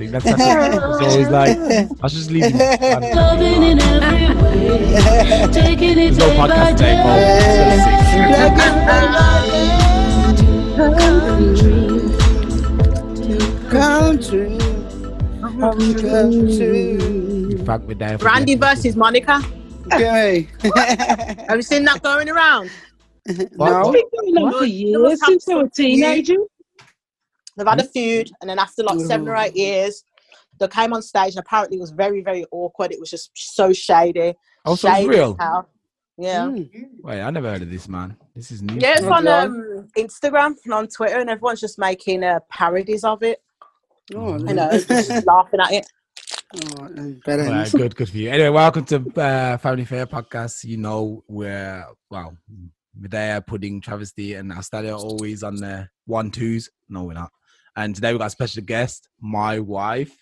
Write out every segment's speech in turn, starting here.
I just want to sing. That's, that's it's always like I was just leaving. There's Loving in every way, taking it no podcast today, Mo. Just day. gonna sing. Country. We with that. Brandy versus Monica. Okay. Have you seen that going around? no. It's been going on for What? years since they were teenagers. They've had a feud, and then after like seven or eight years, they came on stage, and apparently it was very, very awkward. It was just so shady. Oh, so it's shady real. as. Yeah. Mm. Wait, I never heard of this, man. This is new. Yeah, it's on um, Instagram and on Twitter, and everyone's just making uh, parodies of it. Oh, You know, just laughing at it. oh, better. Good, good for you. Anyway, welcome to uh, Family Fair Podcast. You know, we're, well, Medea, Pudding, Travesty, and Astadia always on the one twos. No, we're not. And today we've got a special guest, my wife.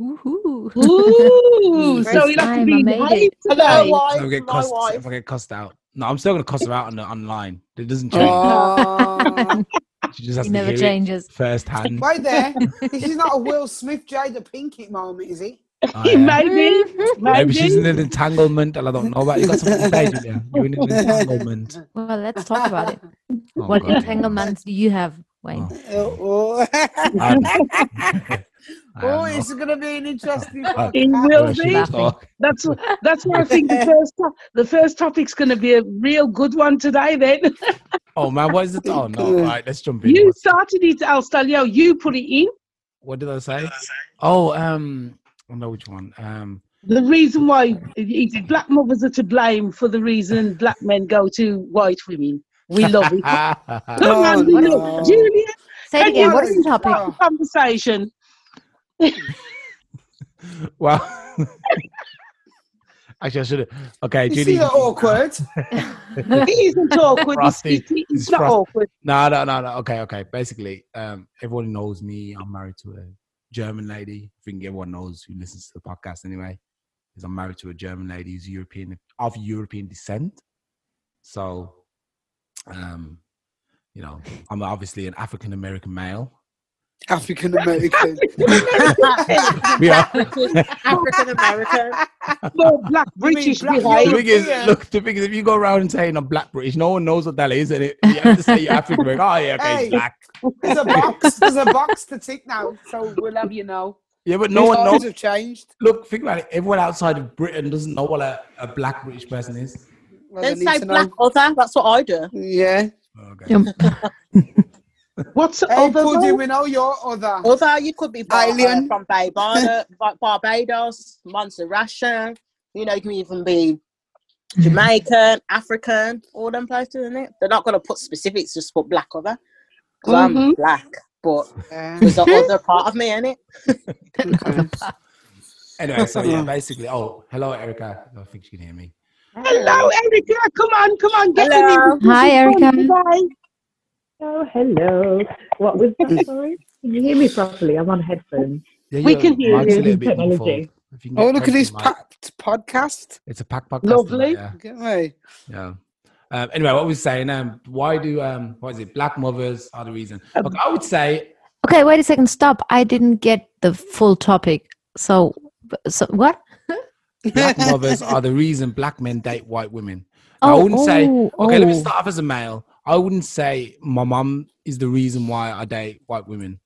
Woohoo. Ooh, so you have to be I nice it. Hello, today. wife. If I get my cussed, wife. if I get cussed out. No, I'm still going to cuss her out on the online. It doesn't oh. change. Oh. she just has He to never hear changes. it firsthand. Wait there. This is not a Will Smith Jada Pinkett moment, is it? Oh, yeah. Maybe, Maybe she's in an entanglement and I don't know about You got something to say, Julia? You're in an entanglement. Well, let's talk about it. Oh, What God, yeah. entanglements do you have, Wayne? Oh. Oh, oh. I oh don't know. it's going to be an interesting Uh, It will be. That's that's why I think the first the first topic's going to be a real good one today. Then Oh man, what is it? Oh no! All right, let's jump in. you started it, Al Stalio. You put it in. what did I say? Oh, um, I know which one. Um, The reason why black mothers are to blame for the reason black men go to white women. We love it. Come Oh, on, no. look, Julia. Say it again. What is the start topic? Conversation. well, actually, I should have. Okay, This Judy. is awkward. It isn't awkward. It's, Frosty. it's, it's It's not frosty. awkward. No, no, no, no. Okay, okay. Basically, um, everyone knows me. I'm married to a German lady. I think everyone knows who listens to the podcast anyway. Is I'm married to a German lady who's European of European descent. So, um, you know, I'm obviously an African American male. African American. We are. African American. No black British black. The thing is, Yeah. look, the thing is, if you go around and saying I'm black British, no one knows what that is, and it, you have to say you're African American. Oh yeah, okay, Hey. black. There's a box. There's a box to tick now, so we'll have you know. Yeah, but no These one times knows. have changed. Look, think about it. Everyone outside of Britain doesn't know what a, a black British person is. Well, Then they say black know. other. That's what I do. Yeah. Okay. Jump. What's the Hey, other Pudding, one? we know your other. Other, you could be Bar- uh, Alien. from Barbados, Bar- Barbados, Montserrat. You know, you can even be Jamaican, African, all them places, isn't it? They're not going to put specifics, just put black other. Because I'm Mhm. black, but Yeah. there's the other part of me, in it? Anyway, so yeah, basically, oh, hello, Erica. I think she can hear me. Hello, Erica. Come on, come on. Get Hello. in. This Hi, Erica. fun. Oh, hello. What was that? Sorry. Can you hear me properly? I'm on headphones. Yeah, We can hear mic's a you. little bit Technology. muffled. If you can Oh, get look at this to the mic. packed podcast. It's a packed podcast. Lovely. Yeah, Get yeah. Um, anyway, what was saying? Um, why do um, what is it? Black mothers are the reason. Um, Look, I would say Okay, wait a second. Stop. I didn't get the full topic. So, so what? Black mothers are the reason black men date white women. I oh, wouldn't say. oh, Okay, let me oh. start off as a male. I wouldn't say my mum is the reason why I date white women.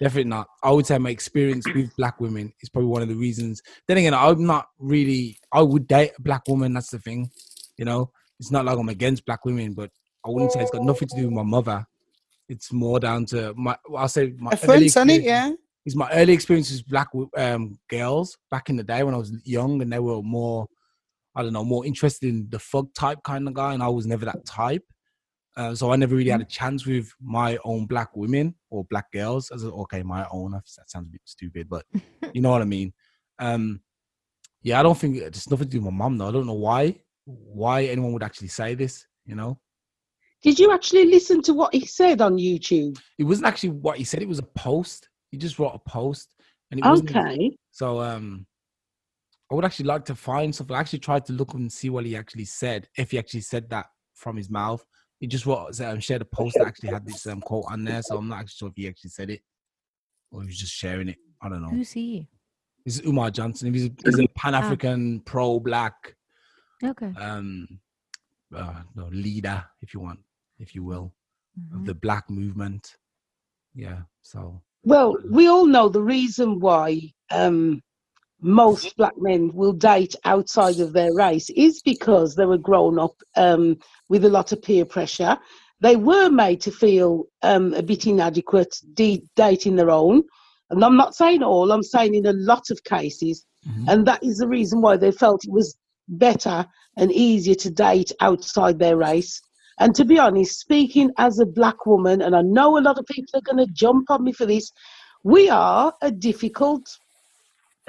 Definitely not. I would say my experience with black women is probably one of the reasons. Then again, I'm not really. I would date a black woman. That's the thing. You know, it's not like I'm against black women, but I wouldn't say it's got nothing to do with my mother. It's more down to my. I'll say my early Friends, on it, experience- yeah. Is my early experiences with black um, girls back in the day when I was young and they were more, I don't know, more interested in the thug type kind of guy, and I was never that type. Uh, so I never really had a chance with my own black women or black girls. As okay, my own. That sounds a bit stupid, but you know what I mean. Um, yeah, I don't think it's nothing to do with my mom though. I don't know why. Why anyone would actually say this? You know, Did you actually listen to what he said on YouTube? it wasn't actually what he said. It was a post. He just wrote a post, and it wasn't Okay. So um I would actually like to find something. I actually tried to look and see what he actually said, if he actually said that from his mouth. he just wrote, um, shared a post that actually had this um, quote on there. So I'm not actually sure if he actually said it or he was just sharing it. I don't know. Who's he? This is Umar Johnson. He's, he's a Pan African pro black Okay. um, uh, no, leader, if you want, if you will, Mhm. of the black movement. Yeah. So Well, we all know the reason why um, most black men will date outside of their race is because they were grown up um, with a lot of peer pressure. They were made to feel um, a bit inadequate de- dating their own. And I'm not saying all, I'm saying in a lot of cases. Mhm. And that is the reason why they felt it was better and easier to date outside their race. And to be honest, speaking as a black woman, and I know a lot of people are going to jump on me for this, we are a difficult,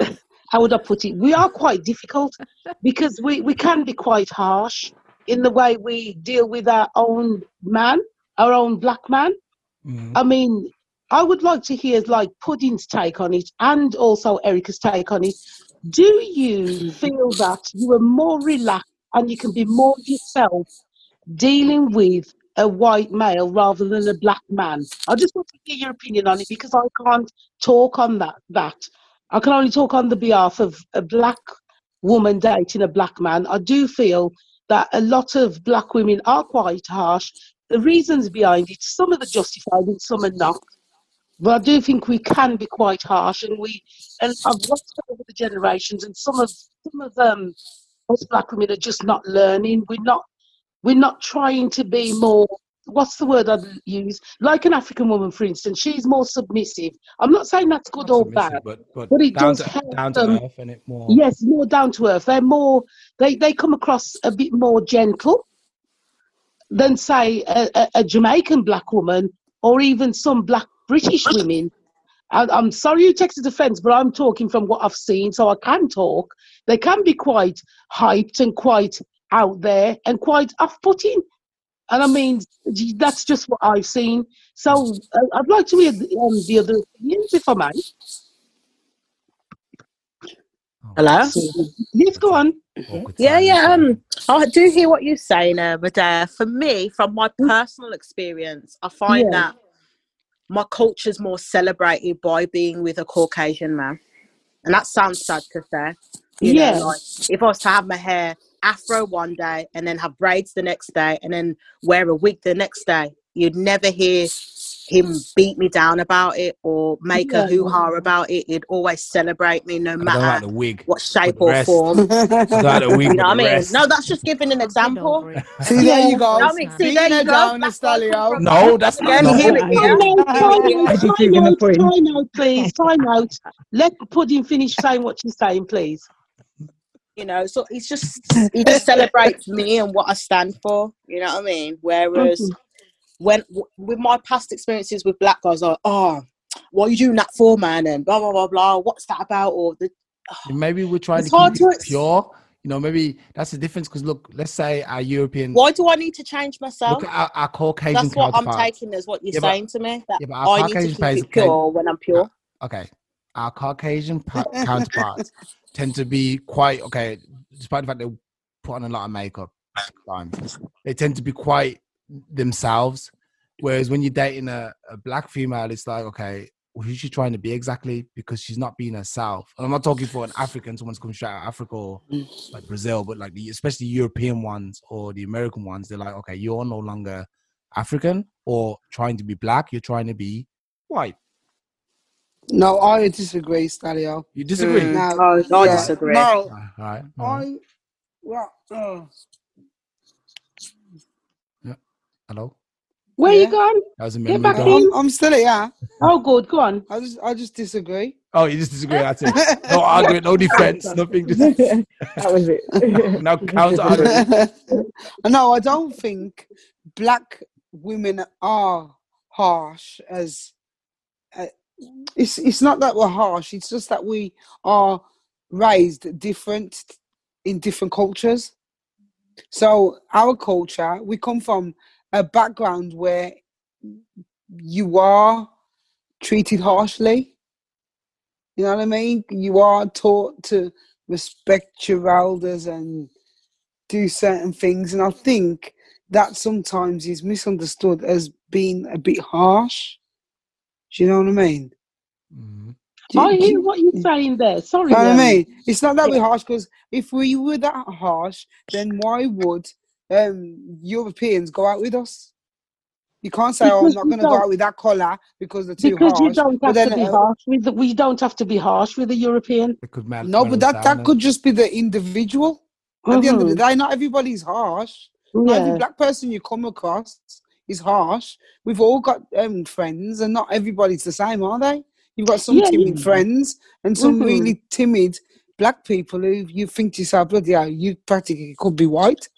how would I put it? We are quite difficult because we, we can be quite harsh in the way we deal with our own man, our own black man. Mhm. I mean, I would like to hear like Pudding's take on it and also Erica's take on it. Do you feel that you are more relaxed and you can be more yourself dealing with a white male rather than a black man? I just want to hear your opinion on it because I can't talk on that. That I can only talk on the behalf of a black woman dating a black man. I do feel that a lot of black women are quite harsh. The reasons behind it, some of the justified and some are not. But I do think we can be quite harsh, and we and I've watched over the generations, and some of some of um us black women are just not learning. We're not we're not trying to be more. What's the word I'd use? Like an African woman, for instance, she's more submissive. I'm not saying that's good or bad. but but, but it down does to help down to them. earth and it more. Yes, more down to earth. They're more. They they come across a bit more gentle than say a, a, a Jamaican black woman or even some black British women. I, I'm sorry you take the defence, but I'm talking from what I've seen, so I can talk. They can be quite hyped and quite out there and quite off-putting. And I mean, that's just what I've seen. So uh, I'd like to hear the, um, the other opinions, if I may. Hello. Yes, go on. Yeah, yeah. there. Um, I do hear what you're saying, uh, but uh, for me, from my personal experience, I find Mm. Yeah. that my culture's more celebrated by being with a Caucasian man, and that sounds sad to say. You Yeah. know, like if I was to have my hair afro one day and then have braids the next day and then wear a wig the next day, you'd never hear him beat me down about it or make Yeah. a hoo ha about it. He'd always celebrate me no I don't like matter the wig. what shape or rest. form. Don't like wig. You know what I mean? rest. No, that's just giving an example. See, there you go. I mean, see, there you go. down, Black Estalio. people from- No, that's not. Again, no. hear it here. Time out, time out, I just giving a out, point. time out, please, time out. Let Pudding finish saying what she's saying, please. You know, so it's just he just celebrates me and what I stand for. You know what I mean? Whereas Mhm. when w- with my past experiences with black guys, like, oh, what are you doing that for, man? And blah blah blah blah. What's that about? Or the Maybe we're trying to hard keep to it ex- pure. You know, maybe that's the difference. Because look, let's say our European, why do I need to change myself? look at our, our Caucasian That's what I'm counterparts. taking as what you're Yeah, but- saying to me. That yeah, but our I need to Caucasian keep pays- it pure when I'm pure. okay, our Caucasian pa- counterparts tend to be quite okay, despite the fact they put on a lot of makeup. They tend to be quite themselves. Whereas when you're dating a, a black female, it's like okay, who's she trying to be exactly? Because she's not being herself. And I'm not talking for an African, someone's coming straight out of Africa or mm. like Brazil, but like the especially European ones or the American ones, they're like, okay, you're no longer African or trying to be black, you're trying to be white. No, I disagree, Stalio. You disagree? Mm. Now, Oh, I yeah, disagree. No, All right, all right, all right. I. Well, uh, Hello, Where Yeah. you gone? that was a Get back in. I'm, I'm still here. Oh, good. Go on. I just, I just disagree. Oh, you just disagree. That's it. No argument, no defense, nothing. Just that was it. now counter argument. no, I don't think black women are harsh as. It's it's not that we're harsh. It's just that we are raised different in different cultures. So our culture, we come from a background where you are treated harshly. You know what I mean? You are taught to respect your elders and do certain things. And I think that sometimes is misunderstood as being a bit harsh. Do you know what I mean? Mhm. You- I hear you- what you're saying there. Sorry. You know what I um, mean? It's not that we're harsh because if we were that harsh, then why would um, Europeans go out with us? You can't say, "Oh, I'm not going to go out with that color because they're too Because harsh." you don't but have to be uh, harsh with the, we don't have to be harsh with the European. They could melt, No, but that that could just be the individual. At the end of the Mhm. day, not everybody's harsh. Not every Yeah. black person you come across is harsh. We've all got um, friends, and not everybody's the same, are they? You've got some Yeah, timid yeah. friends and some Mhm. really timid black people who you think to yourself, bloody hell, you practically could be white.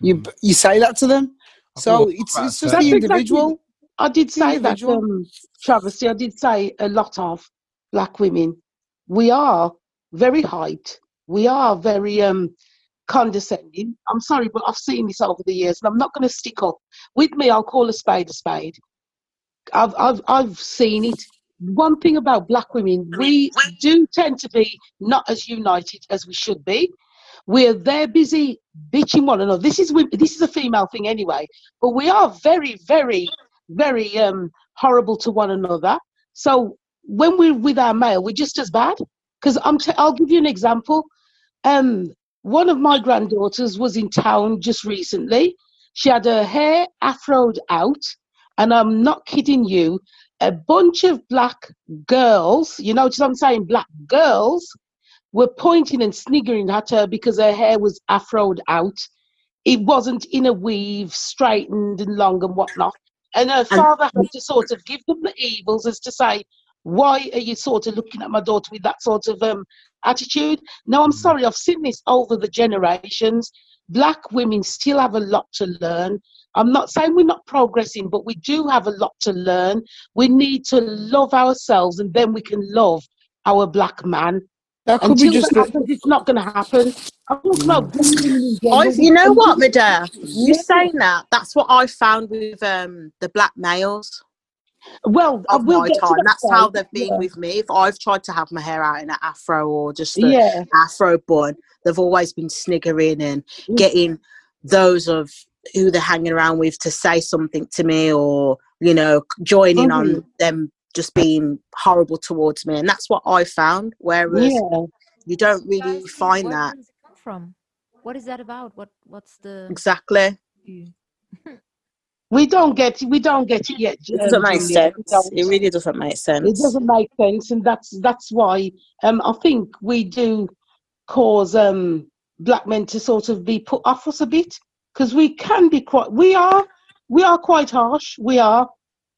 You Mhm. you say that to them. I So it's it's just the That's exactly- individual. I did say that, individual. um, Travesty. I did say a lot of black women. We are very hyped. We are very um, condescending. I'm sorry, but I've seen this over the years, and I'm not going to stick up. With me, I'll call a spade a spade. I've, I've, I've seen it. One thing about black women, we do tend to be not as united as we should be. We're there busy bitching one another. This is this is a female thing anyway, but we are very, very, very um, horrible to one another. So when we're with our male, we're just as bad. Because I'm, t- I'll give you an example. Um, one of my granddaughters was in town just recently. She had her hair afroed out, and I'm not kidding you. A bunch of black girls, you know what I'm saying? Black girls were pointing and sniggering at her because her hair was afroed out. It wasn't in a weave, straightened and long and whatnot. And her father had to sort of give them the evils as to say, why are you sort of looking at my daughter with that sort of um, attitude? Now, I'm sorry, I've seen this over the generations. Black women still have a lot to learn. I'm not saying we're not progressing, but we do have a lot to learn. We need to love ourselves and then we can love our black man. That could Until be just that a, happens, it's not going to happen. I'm talking about black women in general. I, you know what, Medea? You Yeah. saying that? That's what I found with um the black males Well, I of will my get to time. that That's how they've been Yeah. with me. If I've tried to have my hair out in an afro or just a Yeah. afro bun, they've always been sniggering and Mm. getting those of who they're hanging around with to say something to me or you know joining on Mhm. them just being horrible towards me and that's what i found whereas Yeah. you don't really Guys, find where that does it come from? What is that about? What what's the exactly We don't get it. We don't get it yet. it um, doesn't make Julia. Sense it really doesn't make sense. It doesn't make sense, and that's that's why um, I think we do cause um, black men to sort of be put off us a bit because we can be quite. We are we are quite harsh. We are.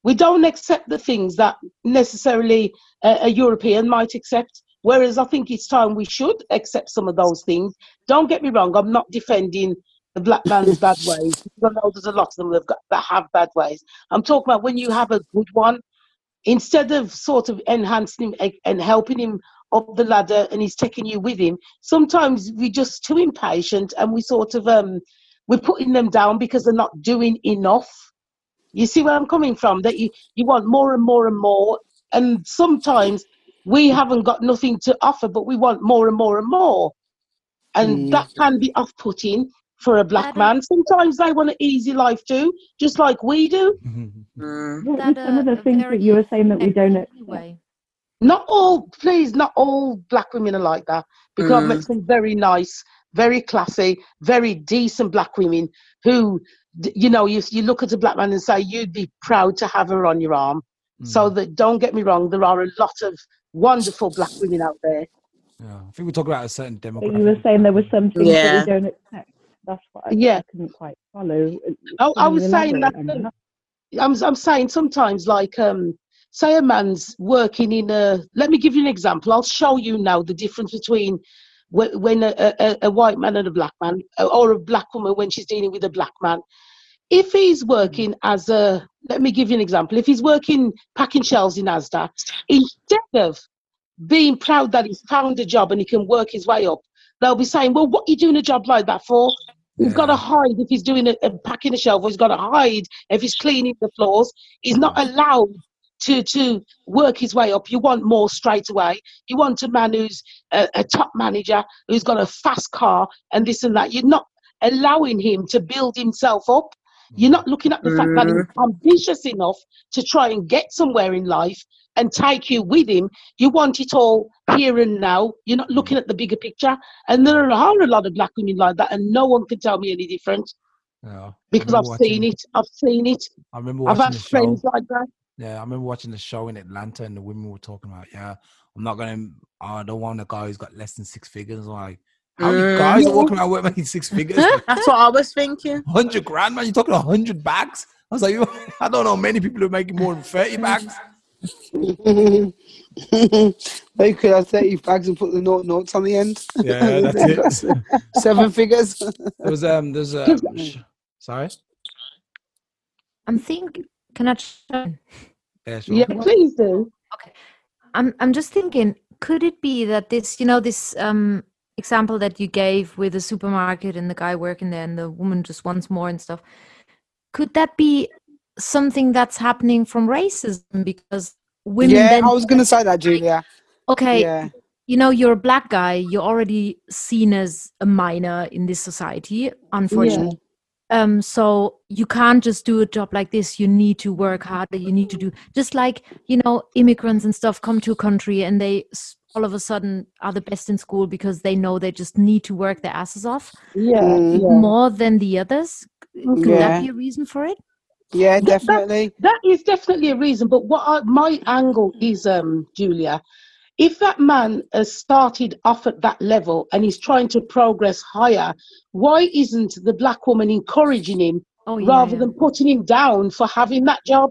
We don't accept the things that necessarily a, a European might accept. Whereas I think it's time we should accept some of those things. Don't get me wrong. I'm not defending the black man's bad ways. I know there's a lot of them that have, got, that have bad ways. I'm talking about when you have a good one instead of sort of enhancing him eh, and helping him up the ladder and he's taking you with him sometimes we're just too impatient and we sort of um we're putting them down because they're not doing enough you see where i'm coming from that you you want more and more and more and sometimes we haven't got nothing to offer but we want more and more and more and Mm. that can be off-putting for a black That, uh, man sometimes they want an easy life too just like we do Mm. What that were some of the things that you were saying that we don't accept? anyway? not all please not all black women are like that because i've Mm. met some very nice very classy very decent black women who you know you, you look at a black man and say you'd be proud to have her on your arm so Mm. that don't get me wrong there are a lot of wonderful black women out there Yeah, I think we're talking about a certain But demographic. you were saying there were some things that we don't accept. That's what I, Yeah. I couldn't quite follow. I, I was saying that um, I'm, I'm saying sometimes like um say a man's working in a let me give you an example i'll show you now the difference between wh- when a, a, a white man and a black man uh, or a black woman when she's dealing with a black man if he's working as a let me give you an example if he's working packing shelves in asda instead of being proud that he's found a job and he can work his way up they'll be saying well what are you doing a job like that for He's got to hide if he's doing a, a packing a shelf, or he's got to hide if he's cleaning the floors. He's not allowed to to work his way up. You want more straight away. You want a man who's a, a top manager, who's got a fast car and this and that. You're not allowing him to build himself up. You're not looking at the fact that he's mm. ambitious enough to try and get somewhere in life and take you with him. You want it all here and now. You're not looking at the bigger picture. And there are a lot of black women like that, and no one can tell me any different Yeah. Because I've remember seen it. I've seen it. I remember I've watching had the show. friends like that. Yeah, I remember watching the show in Atlanta, and the women were talking about, yeah, I'm not gonna, I don't want a guy who's got less than six figures. I'm like, how many Mm. guys are walking around with making six figures? That's what I was thinking. Hundred grand, man. You're talking a hundred bags. I was like, I don't know many people who are making more than thirty bags. they could have 30 bags and put the note notes on the end. Yeah, that's it. Seven figures. There was um, there's um, sh- sorry, I'm thinking. Can I? try? yeah, sure. Yeah, please do. Okay. I'm I'm just thinking, could it be that this, you know, this um example that you gave with the supermarket and the guy working there and the woman just wants more and stuff, could that be something that's happening from racism because women yeah, then I was going to say that, Julia. okay, Yeah. you know, you're a black guy, you're already seen as a minor in this society, unfortunately. Um, so you can't just do a job like this. You need to work harder. You need to do just like you know, immigrants and stuff come to a country and they all of a sudden are the best in school because they know they just need to work their asses off Yeah, yeah. more than the others. Could Yeah. that be a reason for it? Yeah, That- that- definitely. That is definitely a reason. But what I, my angle is, um, Julia, if that man has started off at that level and he's trying to progress higher, why isn't the black woman encouraging him Oh rather yeah. than putting him down for having that job?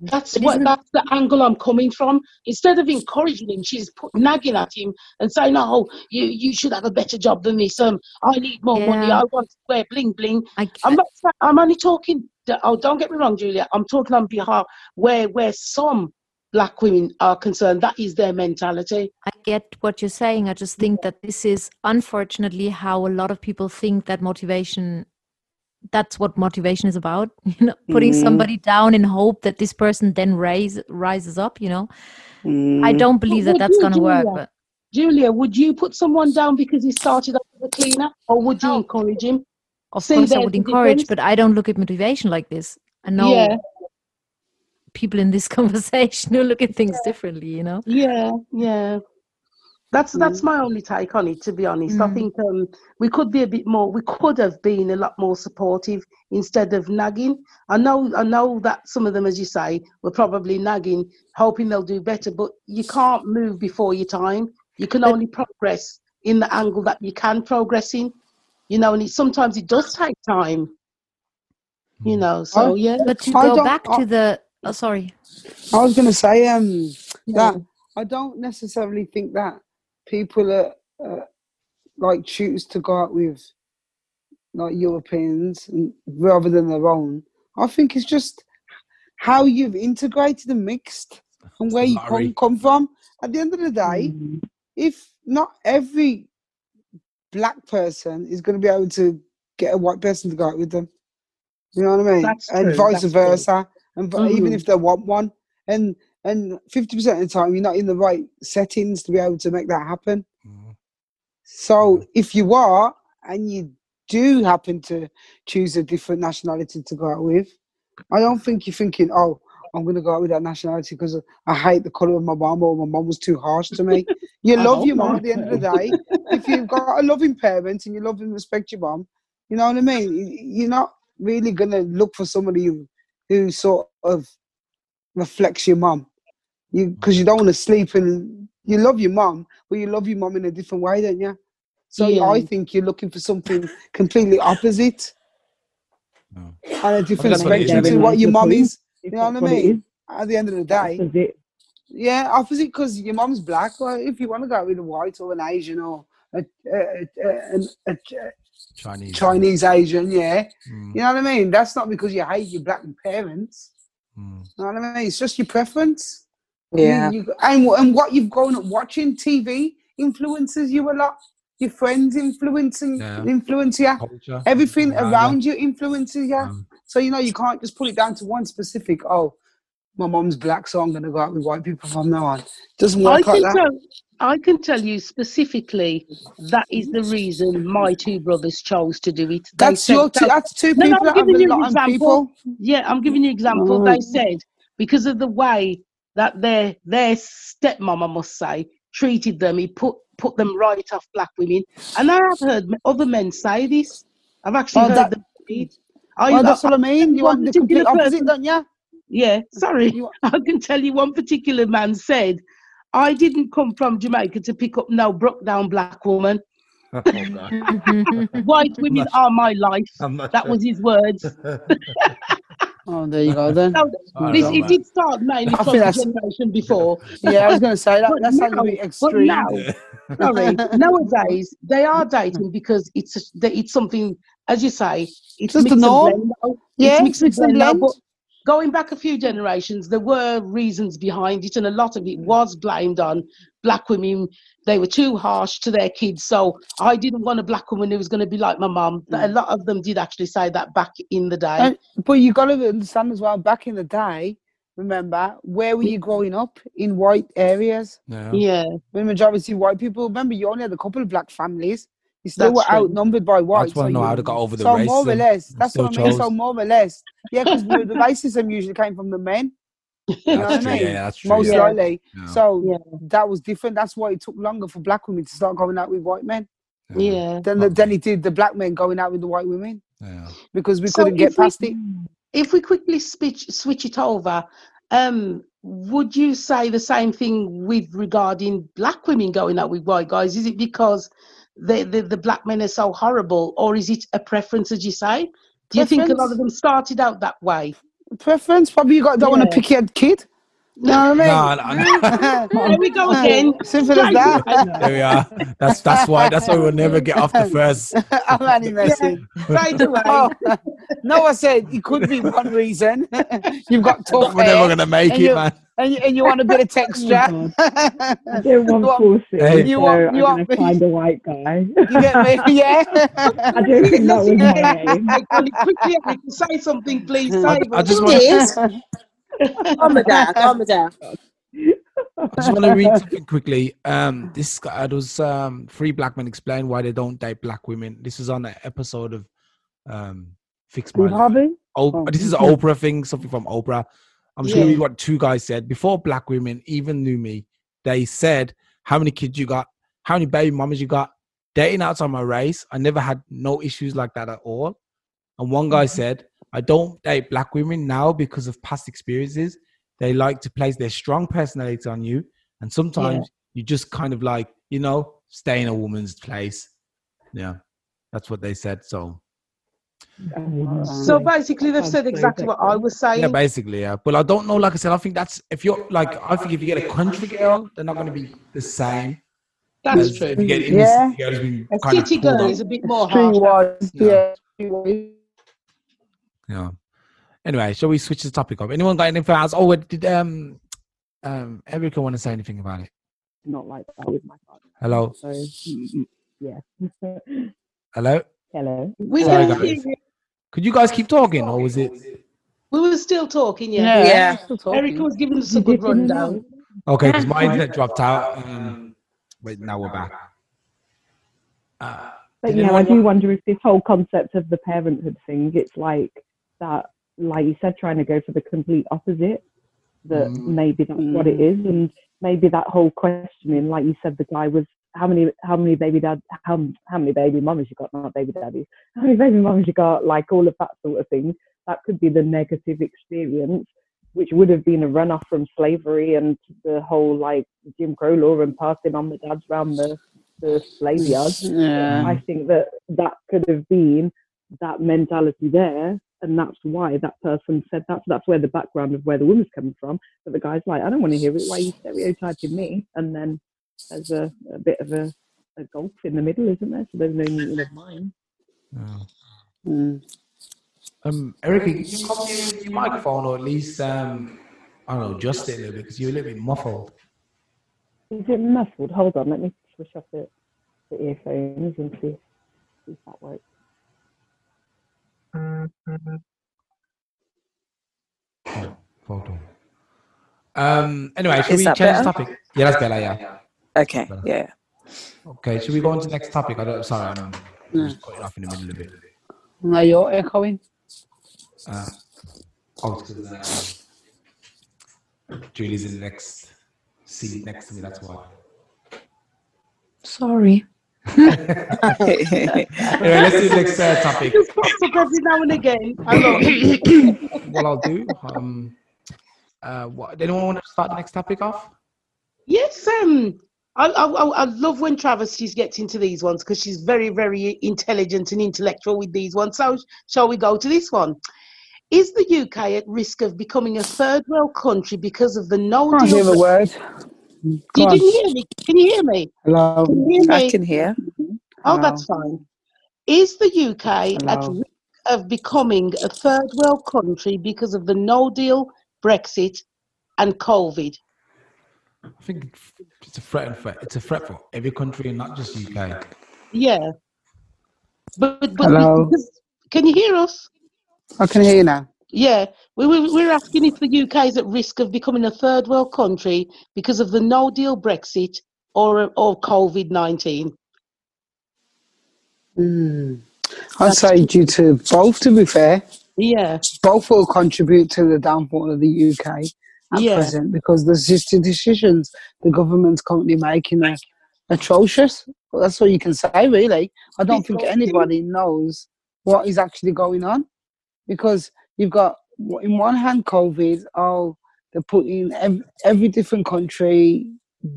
That's But what isn't- that's the angle I'm coming from. Instead of encouraging him, she's put, nagging at him and saying, "Oh, you you should have a better job than this. Um, I need more money. I want to wear bling bling." I, I'm not. I'm only talking. Oh, don't get me wrong, Julia. I'm talking on behalf where where some black women are concerned. That is their mentality. I get what you're saying. I just think that this is unfortunately how a lot of people think that motivation that's what motivation is about. You know, putting Mhm. somebody down in hope that this person then rise rises up, you know. I Mm. don't believe that that's gonna work, Julia? but Julia, would you put someone down because he started off as a cleaner, or would you No. encourage him? Of See, course I would encourage, but I don't look at motivation like this. I know Yeah, people in this conversation who look at things differently, you know. yeah, yeah. That's that's my only take on it. To be honest, I Mm. think um, we could be a bit more. We could have been a lot more supportive instead of nagging. I know, I know that some of them, as you say, were probably nagging, hoping they'll do better. But you can't move before your time. You can But- only progress in the angle that you can progress in. You know, and it, sometimes it does take time. You know, so yeah, But to I go back I- to the oh sorry. I was going to say um yeah. that I don't necessarily think that people are uh, like choose to go out with like Europeans and, rather than their own. I think it's just how you've integrated and mixed and where you come, come from. At the end of the day, Mm. if not every black person is going to be able to get a white person to go out with them. You know what I mean? That's and true, vice that's true. versa. And v- even if they want one, and and fifty percent of the time you're not in the right settings to be able to make that happen. Mm. So if you are, and you do happen to choose a different nationality to go out with, I don't think you're thinking, oh, I'm going to go out with that nationality because I hate the color of my mom or my mom was too harsh to me. You love your mom not. at the end of the day. if you've got a loving parent and you love and respect your mom, you know what I mean? You're not really going to look for somebody who, who sort of reflects your mom. You Because you don't want to sleep and you love your mom, but you love your mom in a different way, don't you? So Yeah. I think you're looking for something completely opposite No. and a different that's what it is, spectrum isn't to it? what your mom Opposite. is. If You know what I mean? At the end of the day, yeah, opposite because your mom's black. Well, if you want to go with a white or an Asian or a, a, a, a, a Chinese. Chinese Asian, yeah, Mm, you know what I mean. That's not because you hate your black parents. mm. You know what I mean? It's just your preference. Yeah. You, you, and and what you've grown up watching TV influences you a lot. Your friends influencing Yeah. influence you. Culture. Everything around around you influences you. Um, So you know you can't just pull it down to one specific. Oh, my mom's black, so I'm going to go out with white people from now on. Doesn't I work like can that. tell. I can tell you specifically that is the reason my two brothers chose to do it. They That's said your. Two, that's two No, no, people I'm giving you an example. people. Yeah, I'm giving you an example. They said because of the way that their their stepmom, I must say, treated them, he put put them right off black women. And I have heard other men say this. I've actually Oh, heard that- them it. you Well, that's what I mean. You want the complete particular opposite, person- don't you? yeah, sorry. You- I can tell you one particular man said, I didn't come from Jamaica to pick up no broke down black woman. Oh, White women not- are my life. That sure. was his words. Oh, there you go then. So I this, don't it know. did start mainly I from the that's- generation before. Yeah, I was going to say that. But That sounds now- a bit But extreme. now, sorry, nowadays they are dating because it's a, it's something, as you say, it's Just the mix and norm. blend. Yeah, it's mix and mix and blend now. blend. Going back a few generations, there were reasons behind it, and a lot of it was blamed on black women. They were too harsh to their kids, so I didn't want a black woman who was going to be like my mum. Mm. A lot of them did actually say that back in the day. And, but you got to understand as well. Back in the day, remember where were you growing up in white areas? Yeah. yeah, The majority white people. Remember, you only had a couple of black families. You still That's were true. outnumbered by whites. just wanna know you- how they got over the so more or less, that's what I still mean. So more or less, yeah, because the racism usually came from the men. You know That's what true. I mean? Yeah, that's true. Most yeah. likely. Yeah. So Yeah. that was different. That's why it took longer for black women to start going out with white men yeah. than the, than it did the black men going out with the white women Yeah. because we So couldn't get if we- past it. if we quickly switch switch it over, um, would you say the same thing with regarding black women going out with white guys? Is it because the, the, the black men are so horrible, or is it a preference, as you say? Do you think a lot of them started out that way? Preference, probably you got don't want Yeah. to pick your kid. You know what No, I no, mean? no. There we go again. Simple as that. There we are. That's that's why that's why we'll never get off the first. I'm only messing. Right away. Oh, no, I said it could be one reason. You've got tough We're never gonna make it, you- man. and you, and you want a bit of texture. Oh, God. I don't want You want- forcing, Hey. you so want- I'm you going want- to find a white guy. You get me? Yeah. I don't think that was my aim. Hey, Connie, quickly, say something, please. I- Say I just want It is. Calm her down. Calm her down. I just want to read something quickly. Um, this guy it was um three black men explain why they don't date black women. This is on an episode of um Fix My Life. Harvey? Oh, this is an Oprah thing, something from Oprah. I'm just gonna Yeah. read what two guys said. Before black women even knew me, they said, How many kids you got? How many baby mamas you got? Dating outside my race. I never had no issues like that at all. And one guy said, I don't date black women now because of past experiences. They like to place their strong personality on you. And sometimes you just kind of like, you know, stay in a woman's place. Yeah. That's what they said. So So basically, they've said exactly what I was saying. Yeah, basically, yeah. But I don't know. Like I said, I think that's if you're like, I think if you get a country girl, they're not going to be the same. That's true. If you get Yeah. city girl who's been A city girl is a bit more Street harsh. wise, Yeah. yeah. Streetwise. Yeah. Anyway, shall we switch the topic up? Anyone got anything else? Oh, did um um Erica want to say anything about it? Not like that with my partner. Hello, So, mm, mm, yeah. hello. Hello. We, Sorry, can guys. you. Could you guys keep talking, or was it we were still talking, yeah. Yeah. still talking. Erica was giving us a good did in and rundown. okay? Because my internet dropped out. Um, wait, now we're back. Uh, But did yeah, I do wa- wonder if this whole concept of the parenthood thing, it's like that, like you said, trying to go for the complete opposite, that Mm. maybe that's what it is. And maybe that whole questioning, like you said, the guy was, how many, how many baby dad, how, how many baby mamas you got, not baby daddies, how many baby mamas you got, like all of that sort of thing. That could be the negative experience, which would have been a runoff from slavery and the whole like Jim Crow law and passing on the dads around the, the slave yards. Yeah. I think that that could have been that mentality there, and that's why that person said that. So that's where the background of where the woman's coming from. But the guy's like, I don't want to hear it. Why are you stereotyping me? And then there's a, a bit of a, a gulf in the middle, isn't there? So there's no meeting of mine. Yeah. Mm. Um, Erica, can you come near with your microphone, or at least um, I don't know, just a little bit because you're a little bit muffled. Is it muffled? Hold on, let me switch off the, the earphones and see, see if that works. Photo. Um. Anyway, should Is we that change the better? topic? Yeah, that's better. Yeah. Okay, Better. yeah. Okay. Should we go on to the next topic? I don't. Sorry, I'm Yeah. just cutting off in the middle of it. No, you're echoing. Uh, oh, it's 'cause, um, Julie's in the next seat next to me. That's why. Sorry. Anyway, let's do the next uh, topic. Just pops up every now and again. I love it. What I'll do. Um. Uh. What? Anyone want to start the next topic off? Yes, um, I, I, I I love when Travesty gets into these ones because she's very, very intelligent and intellectual with these ones. So, shall we go to this one? Is the UK at risk of becoming a third world country because of the no Can't hear deal? a word. You on. didn't hear me. Can you hear me? Hello. Can you hear I can hear. Oh, that's fine. Is the UK at risk of becoming a third world country because of the no deal, Brexit, and COVID? I think it's a threat. and. It's a threat for every country and not just UK. Yeah. But, but, but Hello. can you hear us? I can hear you now. Yeah, we, we, we're asking if the UK is at risk of becoming a third world country because of the no deal Brexit or, or COVID 19. Mm. I'd say due to both, to be fair. Yeah, Both will contribute to the downfall of the UK at Yeah. present because there's just the decisions the government's currently making are atrocious. Well, that's all you can say, really. I don't think anybody knows what is actually going on because you've got, in one hand, COVID, oh, they're putting every, every different country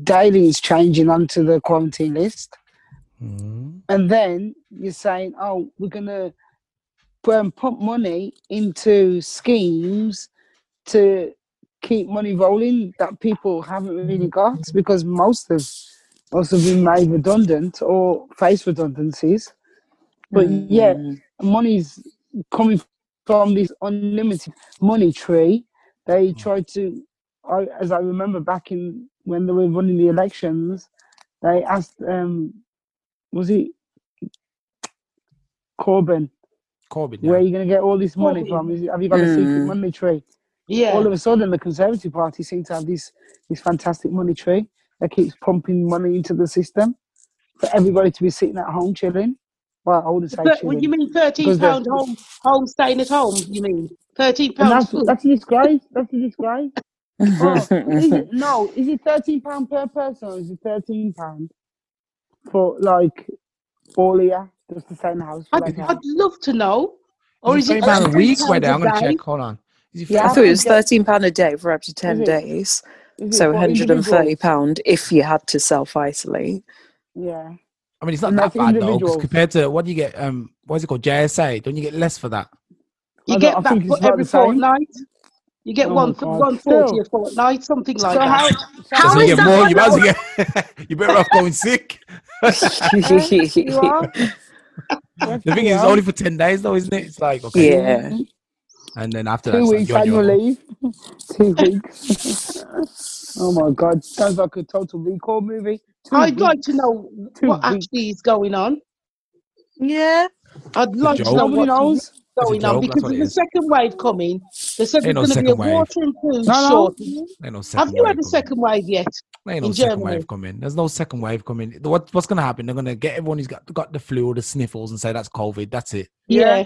daily is changing onto the quarantine list. Mm. and then you're saying, "Oh, we're gonna um, put money into schemes to keep money rolling that people haven't really got because most have most have been made redundant or face redundancies." But yeah, money's coming from this unlimited money tree. They tried to, I, as I remember back in when they were running the elections, they asked, um, was it Corbyn? Corbyn. Where are you going to get all this money Corbyn. from? Is, it- have you got a secret Mm. money tree? yeah. All of a sudden, the Conservative Party seems to have this this fantastic money tree that keeps pumping money into the system for everybody to be sitting at home chilling. Well, I wouldn't say But chilling. you mean thirteen Because the- pound home home staying at home, you mean thirteen pounds that's that's a disgrace. That's a disgrace. Oh, is it, no, is it thirteen pound per person or is it thirteen pound for like all year just to stay in the house? For I'd, like a I'd love to know. Or Is is it it thirty pound a £13 week? Wait, I'm gonna check. Hold on. Yeah, I thought it was thirteen pound a day for up to ten it? days. Is it So one hundred and thirty individuals? pound if you had to self isolate. Yeah. I mean, it's not And that that's bad though, because compared to what do you get? Um, what is it called? JSA? Don't you get less for that? You get don't- that for every the same. fortnight. You get Oh, one God. one forty Still. a fortnight, something like So that. how? How so is you get that more. You might get. you better off going sick. The thing is, it's only for ten days though, isn't it? It's like okay, yeah. and then after that, Two it's like weeks you're on your annual leave. Two weeks. oh my god, sounds like a total recall movie. Two I'd like to know Two what weeks. actually is going on. Yeah. I'd like to know Nobody what's knows. going on because what there's it a is. second wave coming. They said Ain't there's no going to be a second wave. water and food No, no. shortage. Ain't no Have you had a coming. second wave yet? There ain't no in second Germany? wave coming. There's no second wave coming. What, what's gonna happen? They're gonna get everyone who's got got the flu or the sniffles and say that's COVID. That's it. Yeah,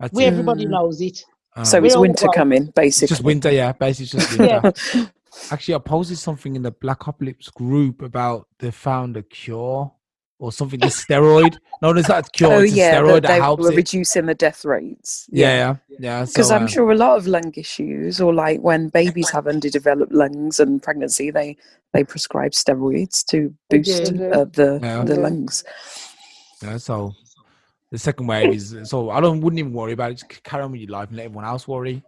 That's we it. everybody Mm. knows it. Um, So it's winter well. coming, it's basically. just winter, yeah. Basically, it's just Yeah. winter. Actually, I posted something in the Black Apocalypse group about they found a cure or something. The steroid. No, it's not a cure. oh it's a yeah, steroid that that they helps were it. reducing the death rates. Yeah, yeah, yeah. Because So, I'm um, sure a lot of lung issues, or like when babies have underdeveloped lungs and pregnancy, they they prescribe steroids to boost do. They uh, the Yeah. the lungs. Yeah, so the second wave is so I don't wouldn't even worry about it. Just carry on with your life and let everyone else worry.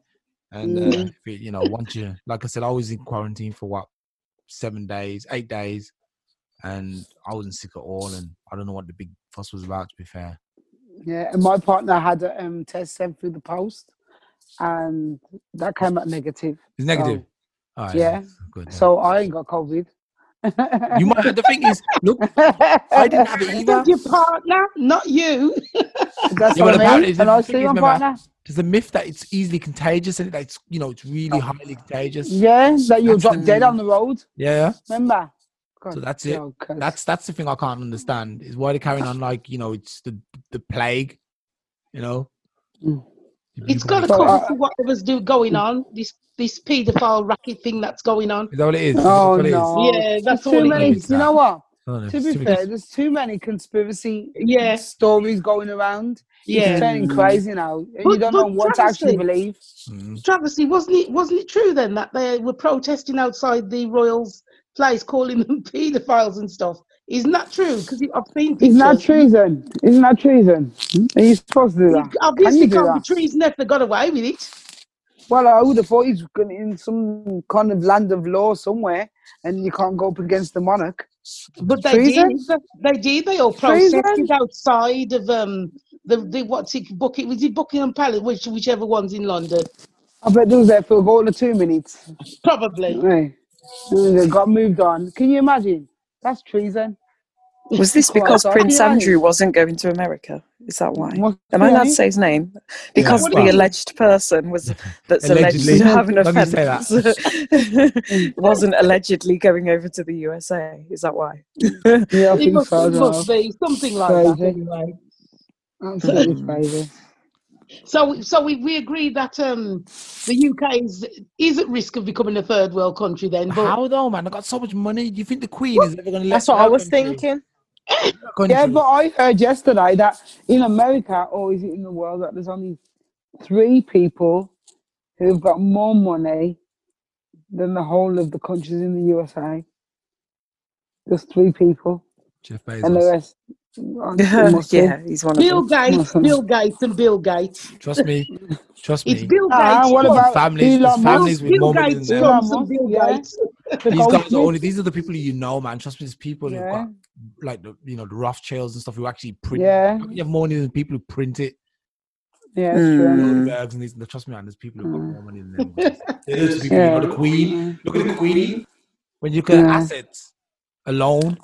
And uh, Mm. it, you know, once you like I said, I was in quarantine for what seven days, eight days, and I wasn't sick at all. And I don't know what the big fuss was about. To be fair, Yeah, and my partner had a um, test sent through the post, and that came out negative. it's negative. So, All right, yeah. good. yeah. so I ain't got COVID. You might. Have the thing is, look, I didn't have it either. Your partner, not you. That's Yeah, what but I mean. And I see is, my remember, partner. There's a myth that it's easily contagious and that it's you know it's really Oh. highly contagious. Yeah, that you'll drop dead on the road. Yeah. Remember? So that's it. jokers. That's that's the thing I can't understand is why they're carrying on like you know it's the the plague, you know. Mm. It's got to So, cover uh, for whatever's do going on. This this paedophile racket thing that's going on. Is that what it is? Is Oh that what it is? no! Yeah, that's too all many. is. You know what? Know, To be too many fair, there's too many conspiracy Yeah. stories going around. Yeah. It's turning crazy now, and you don't know but what to actually believe. Mm. Travesty, wasn't it? Wasn't it true then that they were protesting outside the royals' place, calling them paedophiles and stuff? Isn't that true? Because I've seen pictures. Isn't that treason? Isn't that treason? Are you supposed to do that? It obviously Can can't be treason if they got away with it. Well, I would have thought he's in some kind of land of law somewhere, and you can't go up against the monarch. But they Treason? did. They did. They all Treason? protested outside of um the the what's it Bucket was it Buckingham Palace, which whichever one's in London. I bet they was there for a goal of two minutes. Probably. Hey. They got moved on. Can you imagine? That's treason. Was this because Prince yeah. Andrew wasn't going to America? Is that why? What's Am I the allowed to say his name? Because What the do you- alleged person was that's Allegedly. alleged to have an Let me offence wasn't allegedly going over to the USA. Is that why? Yeah, I It think must, so. it must be something like that. Crazy. Anyway. Absolutely Mm. crazy. So, so we, we agree that um, the UK is is at risk of becoming a third world country. Then, but How though, man? I got so much money. Do you think the Queen is ever going to let That's what I was country- thinking. Yeah, but I heard yesterday that in America, or is it in the world, that there's only three people who've got more money than the whole of the countries in the USA. Just three people, Jeff and the rest. It must be. yeah, he's one of Bill them. Gates, Bill Gates, and Bill Gates. Trust me. Trust It's me. Bill Gates. Ah, what about families, Elon families Musk? with Bill more Gates than them. plus and Bill. Gates. These guys are only. These are the people you know, man. Trust me. these people who've Yeah. got like the you know the rough Rothschilds and stuff who actually print. Yeah. You have more money than people who print it. Yeah, Mm. and these. Trust me, man. There's people who've got Mm. more money than them. There's people. You Yeah. know, the Queen. Look at the Queen. When you look at Yeah. assets alone,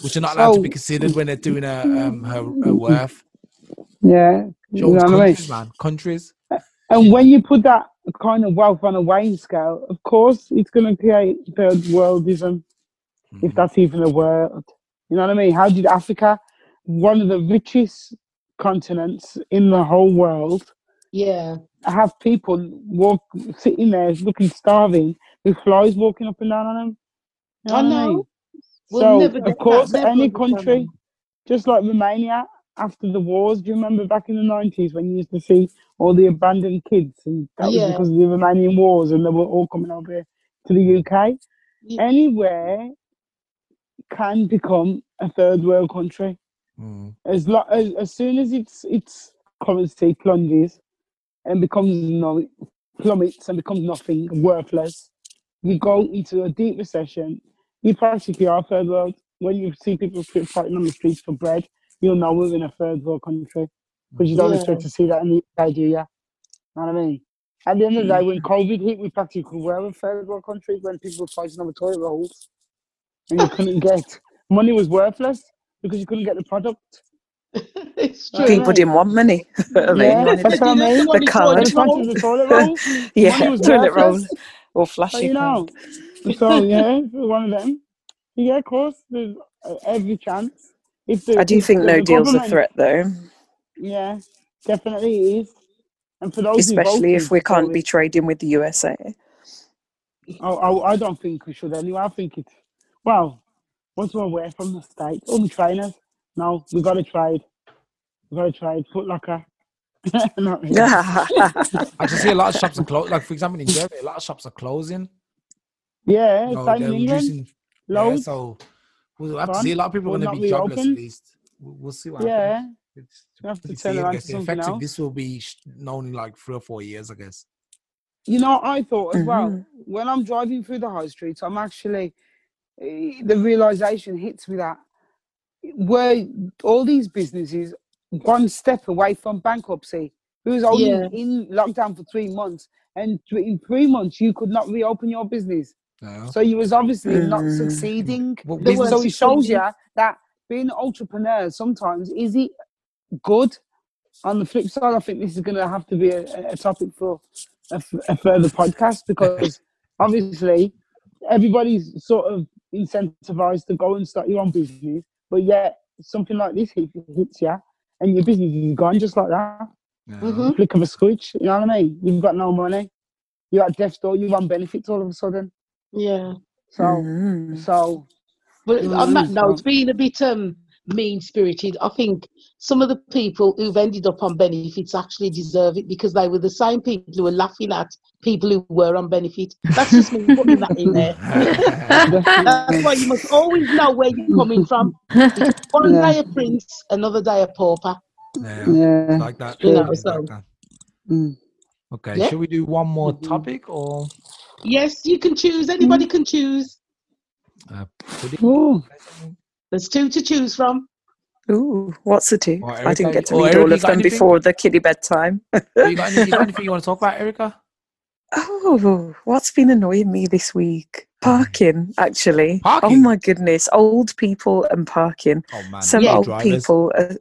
which are not allowed to be considered when they're doing a, um, her, her worth. Yeah, you know what I mean? countries, man. Countries. And when you put that kind of wealth on a weighing scale, of course, it's going to create third worldism, if Mhm. that's even a word. You know what I mean? How did Africa, one of the richest continents in the whole world, Yeah. have people walk sitting there looking starving with flies walking up and down on them? You I what know. mean? We'll so, never of course, never any country, that. just like Romania after the wars, do you remember back in the 90s when you used to see all the abandoned kids? And that was because of the Romanian wars and they were all coming over here to the UK. Yeah. Anywhere can become a third world country. Mm. As, lo- as, as soon as its its currency plunges and becomes no, plummets and becomes nothing, worthless, you go into a deep recession. You practically are third world. When you see people fighting on the streets for bread, you'll know we're in a third world country because you don't Yeah. expect to see that in the UK, do you? Know what I mean? At the end of the day, when COVID hit, we practically were in a third world country when people were fighting over toilet rolls and you couldn't get money was worthless because you couldn't get the product. it's true. People didn't want money. I mean, Yeah, wanted that's what I mean. want the it card. toilet The price roll. of the toilet roll, yeah, money was toilet roll or So, flashy you know, card. So yeah, one of them. Yeah, of course, there's uh, every chance. If the, I do if think no the deal's a threat, though, yeah, definitely is. And for those especially who if we can't be trading with the USA. I, I, I don't think we should anyway. I think it's well, once we're away from the states, all the trainers. No, we got to trade. We got to trade. Foot locker. Not really. I just see a lot of shops are closing. Like for example, in Germany, a lot of shops are closing. Yeah, You know, same they're in England. reducing. Yeah, so we'll have to see. A lot of people are going to be jobless. At least we'll, we'll see what Yeah, happens. It's, we have to it's turn I around guess to the something effect of else. this will be known in like three or four years, I guess. You know, I thought as well Mhm. when I'm driving through the high streets, I'm actually eh, the realization hits me that were all these businesses one step away from bankruptcy. It was only Yeah. in lockdown for three months, and in three months you could not reopen your business. Yeah. So you was obviously not Mm. succeeding. Well, They business- So it shows you that being an entrepreneur sometimes is it good. On the flip side, I think this is going to have to be a, a topic for a further podcast because obviously everybody's sort of incentivized to go and start your own business, but yet something like this hits you and your business is gone just like that. Yeah. Mhm. Flick of a switch, you know what I mean? You've got no money, you're at death's door, you're on benefits all of a sudden. Yeah. So, Mhm. so But Mm, on that so- note, being a bit um, mean spirited, I think some of the people who've ended up on benefits actually deserve it because they were the same people who were laughing at people who were on benefit. That's just me putting that in there. That's why you must always know where you're coming from. Because one Yeah. day a prince, another day a pauper. yeah. yeah. Like that. You know, Like so- that. Mm. Okay, Yeah. shall we do one more Mhm. topic or Yes, you can choose. Anybody can choose. uh. Ooh. There's two to choose from. Ooh, what's the two? Or I didn't get to or read Erica, all of them anything? before the kiddie bedtime. you, got any, you got anything you want to talk about, Erica? Oh, what's been annoying me this week? Parking, actually. Parking? Oh my goodness, old people and parking. Oh man, Some Yeah. old drivers. people, uh,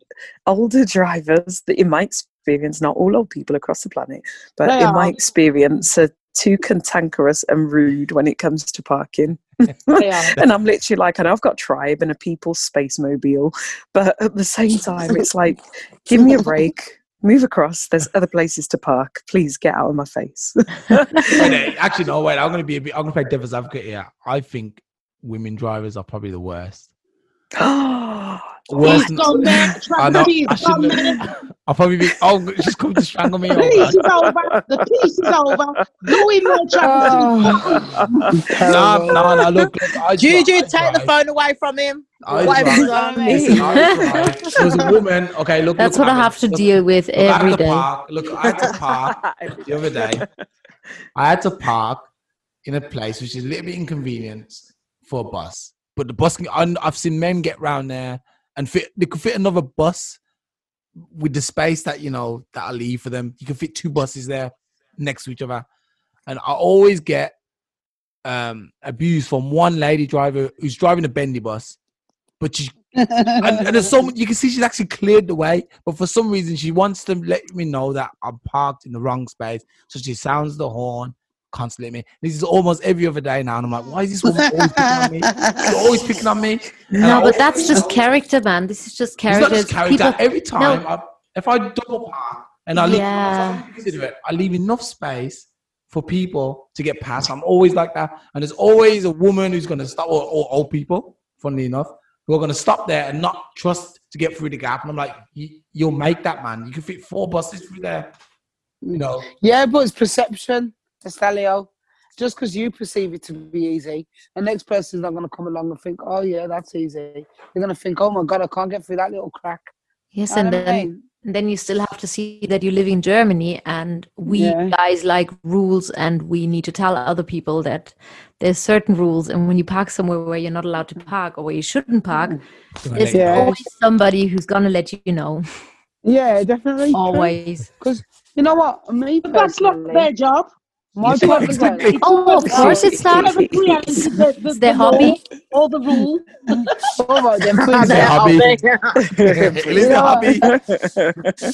older drivers, that in my experience, not all old people across the planet, but They in my experience, are too cantankerous and rude when it comes to parking. They and I'm literally like, I know I've got Tribe and a People's Space Mobile, but at the same time, it's like, give me a break, move across. There's other places to park. Please get out of my face. Wait, actually, no. Wait, I'm gonna be a bit. I'm gonna play devil's advocate here. I think women drivers are probably the worst. Worse He's gone there. I know. He's I gone shouldn't there. have. I'll probably be. Oh, she's come to strangle me. Oh, the Oh, piece God. is over. The piece is over. Go in there, Travis. No, no, no. Look, look I Juju, dri- I take the drive. phone away from him. I Whatever drive. you. Listen, I drive. Was a woman. Okay, look. That's look what I have to Look, deal with Look, I had every to day. Park. Look, I had to park the other day. I had to park in a place which is a little bit inconvenient for a bus. But the bus, can, I- I've seen men get round there and fit. They could fit another bus with the space that you know that I leave for them. You can fit two buses there next to each other, and I always get um abused from one lady driver who's driving a bendy bus, but she and, and there's so you can see she's actually cleared the way, but for some reason she wants to let me know that I'm parked in the wrong space. So she sounds the horn constantly. at Me, this is almost every other day now, and I'm like, why is this woman always picking on me? She's always picking on me. And I No, always- but that's just character, man. This is just it's not character. just character. People, every time, I, if I double park and I leave, Yeah. so I leave enough space for people to get past. I'm always like that, and there's always a woman who's going to stop, or, or old people, funnily enough, who are going to stop there and not trust to get through the gap. And I'm like, you'll make that, man. You can fit four buses through there. You know, Yeah, but it's perception, Estelio. Just because you perceive it to be easy, the next person's not going to come along and think, oh, yeah, that's easy. They're going to think, oh my God, I can't get through that little crack. yes, and what I then mean? then you still have to see that you live in Germany, and we Yeah. guys like rules, and we need to tell other people that there's certain rules, and when you park somewhere where you're not allowed to park or where you shouldn't park, mm. there's Yeah. always somebody who's gonna let you know. Yeah, definitely. Always. Because you know what? Me But that's not their job. My Yeah, partner, exactly. Oh, of course it's not. Whoever created the, the, It's their the hobby. or the rule. all right then, It's please. their hobby. Please. it is You the hobby.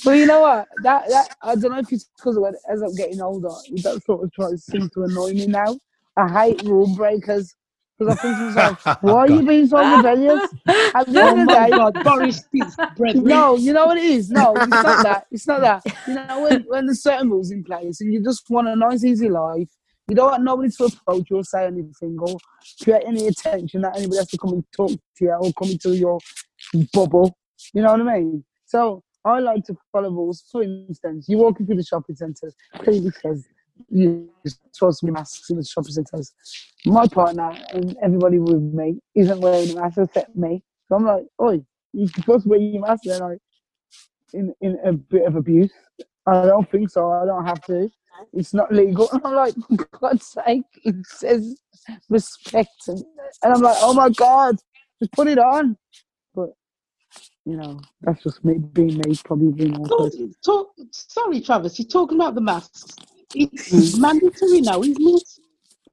But you know what? That that I don't know if it's because as I'm getting older, that sort of tries seems to annoy me now. I hate rule breakers because I think to myself, why are you being so rebellious? At the Oh end of the my day, God, Boris is no, you know what it is. No, it's not that. It's not that. You know when when there's certain rules in place and you just want a nice, easy life. You don't want nobody to approach you or say anything or create any attention that anybody has to come and talk to you or come into your bubble. You know what I mean? So I like to follow rules. For instance, you're walking through the shopping centres, clearly says you're supposed to be masks in the shopping centres. My partner and everybody with me isn't wearing a mask except me. So I'm like, oi, you're supposed to wear your mask then like in, in a bit of abuse. I don't think so. I don't have to. It's not legal. And I'm like, for God's sake, it says respect. And, and I'm like, oh my God, just put it on. But, you know, that's just me being me, probably being Talk, talk, sorry, Travis, you're talking about the masks. It's mandatory now, isn't it?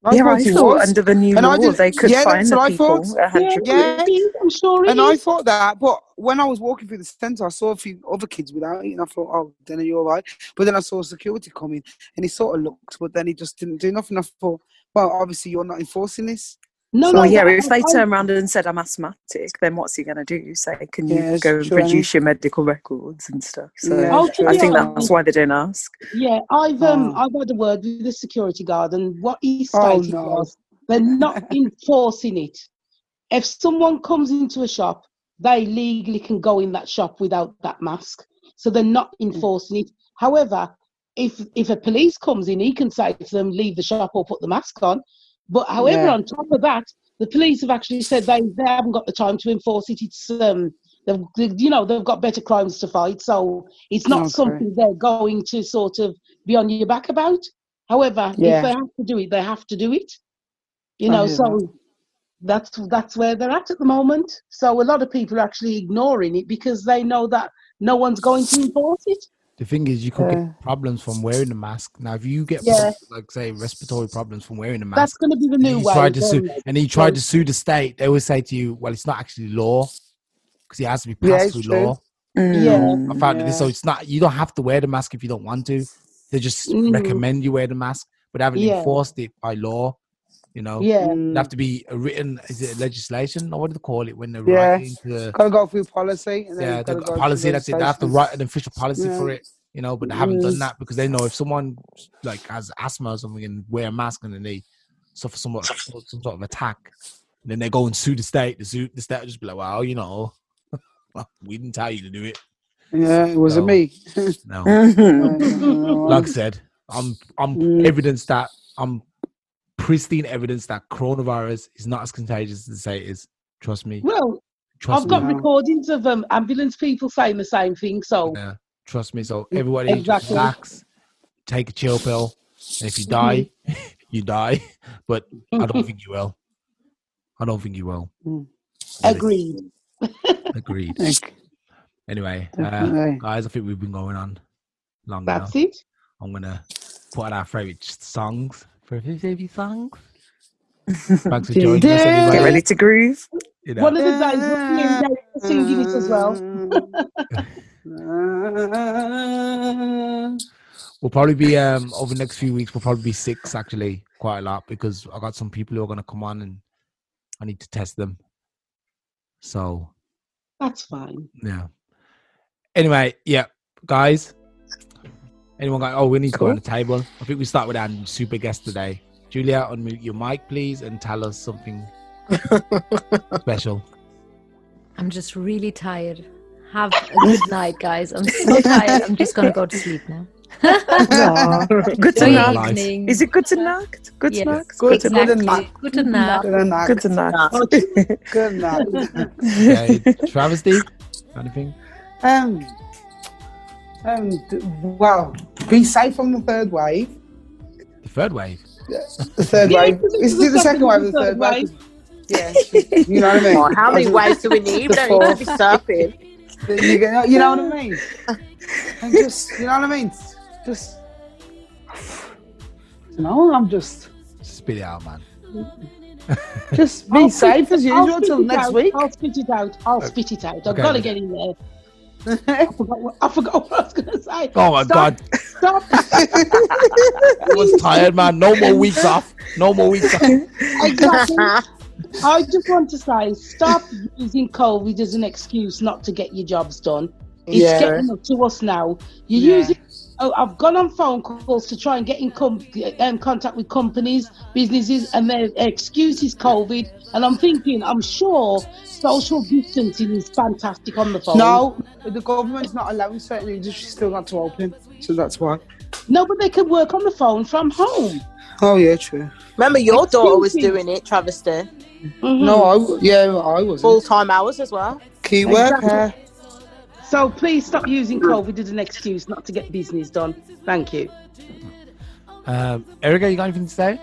I yeah, I he thought was. under the new And I law did- they could yeah, fine that's the I people thought. Yeah. Yeah. I'm sure it And I thought that, but when I was walking through the centre, I saw a few other kids without it, and I thought, oh, then are you all right? But then I saw security coming, and he sort of looked, but then he just didn't do nothing. I thought, well, obviously you're not enforcing this. No, So- no, yeah, if they I- I- turn around and said I'm asthmatic, then what's he going to do? Say, can you Yeah, it's go and true, produce your medical records and stuff? So Yeah, Oh, it's to I be think honest, that's why they don't ask. Yeah, I've um Oh. I've had a word with the security guard, and what he Oh, stated no. was they're not enforcing it. If someone comes into a shop, they legally can go in that shop without that mask, so they're not Mm. enforcing it. However, if if a police comes in, he can say to them, "Leave the shop or put the mask on." But however, Yeah. on top of that, the police have actually said they, they haven't got the time to enforce it. It's um they've they- you know they've got better crimes to fight, so it's not Okay. something they're going to sort of be on your back about. However, Yeah. if they have to do it, they have to do it. You know, so that's that's where they're at at the moment. So a lot of people are actually ignoring it because they know that no one's going to enforce it. The thing is, you could Yeah. get problems from wearing the mask. Now, if you get Yeah. problems, like say respiratory problems from wearing the mask, That's going to be the and new you way. tried to sue, and he tried to sue the state, they would say to you, "Well, it's not actually law because it has to be passed it's through true. law." Yeah. Mm. I found that this, so it's not you don't have to wear the mask if you don't want to. They just Mm. recommend you wear the mask, but they haven't Yeah. enforced it by law. You know, Yeah. Have to be a written is it legislation or what do they call it when they're Yeah. writing to Gotta go through policy. And yeah the go policy that's it. They have to write an official policy for it. You know, but they haven't done Mm. that because they know if someone like has asthma or something and wear a mask and then they suffer some, some sort of attack, then they go and sue the state. The, sue, the state will just be like, well, you know, we didn't tell you to do it. Yeah, it wasn't No. me. No, like I said, I'm I'm Mm. evidence that I'm pristine evidence that coronavirus is not as contagious as they say it is. Trust me. Well, Trust I've got me. Recordings of um, ambulance people saying the same thing. So Yeah, trust me. So everybody Exactly. relax, take a chill pill, and if you die, you die. But I don't think you will. I don't think you will. Mm. Agreed. Agreed. Anyway, uh, guys, I think we've been going on long enough. That's it. I'm gonna put out our favorite songs. Favorite songs. Thanks for joining Get ready to groove. You know, One of the guys we'll be singing it as well. we'll probably be um over the next few weeks. We'll probably be six actually, quite a lot because I got some people who are gonna come on and I need to test them. So That's fine. yeah. Anyway, yeah, guys. Anyone got? Oh, we need to go on the table. I think we start with our super guest today. Julia, unmute your mic, please, and tell us something special. I'm just really tired. Have a good night, guys. I'm so tired. I'm just gonna go to sleep now. Aw, good to Good know. Is it good to knock? Good to Yes, knock? Good- Good to knock. good exactly. night. Good night. Good night. Good to knock. Good night. Okay, travesty. Anything? Um, um, d- well, be safe from the third wave. The third wave. The third Yeah, wave. because Is it's it the second wave or the third wave? Yeah, you know what I mean. Oh, how many waves do we need? We don't need to be surfing. You, get- you know what I mean? And just, you know what I mean? Just, you know, I'm just, Spit it out, man. just be I'll safe as usual spit till next out. week. I'll spit it out. I'll spit it out. I've Okay. got to get in there. I forgot what I, forgot what I was going to say. Oh my Stop, god, Stop. I was tired, man. No more weeks off. No more weeks off. exactly. I just want to say, stop using COVID as an excuse not to get your jobs done. It's Yeah. getting up to us now. You Yeah. use it. Oh, I've gone on phone calls to try and get in com- um, contact with companies, businesses, and their excuse is COVID. And I'm thinking, I'm sure social distancing is fantastic on the phone. No, the government's not allowing certain industries still not to open, so that's why. no, but they can work on the phone from home. Oh yeah, true. Remember, your daughter was Excuses. doing it, Travesty. Mhm. No, I w- yeah, I was Full time hours as well. key Exactly. worker. So please stop using COVID as an excuse not to get business done. Thank you. Um, Erica, you got anything to say?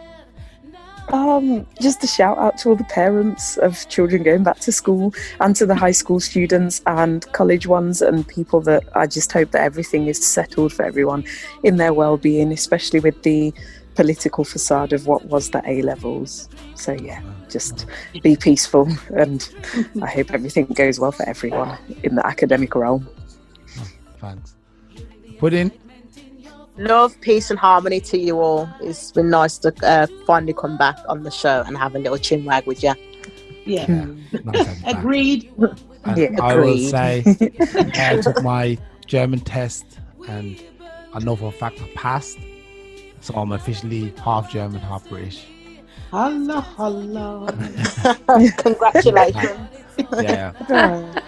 Um, just a shout out to all the parents of children going back to school and to the high school students and college ones and people that I just hope that everything is settled for everyone in their well-being, especially with the political facade of what was the A levels. So yeah, just be peaceful, and I hope everything goes well for everyone in the academic realm. Thanks. Put in. Love, peace, and harmony to you all. It's been nice to uh, finally come back on the show and have a little chin wag with you. Yeah. Nice having you back. Agreed. And Yeah, I will agreed. say I took my German test and I know for a fact I passed. So I'm officially half German, half British. Hello, hello. Congratulations. Yeah.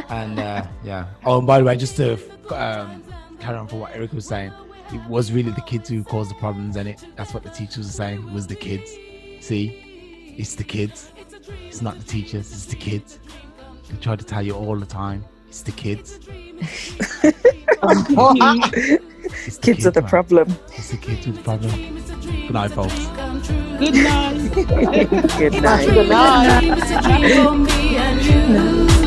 and uh, yeah. Oh, and by the way, just to um, carry on for what Eric was saying, it was really the kids who caused the problems, and it that's what the teachers were saying was the kids. See, it's the kids. It's not the teachers. It's the kids. They try to tell you all the time. It's the kids. It's the Kids are the man. problem. It's the kids with the problem. Good night, folks. Good night. Good night. Good night. It's a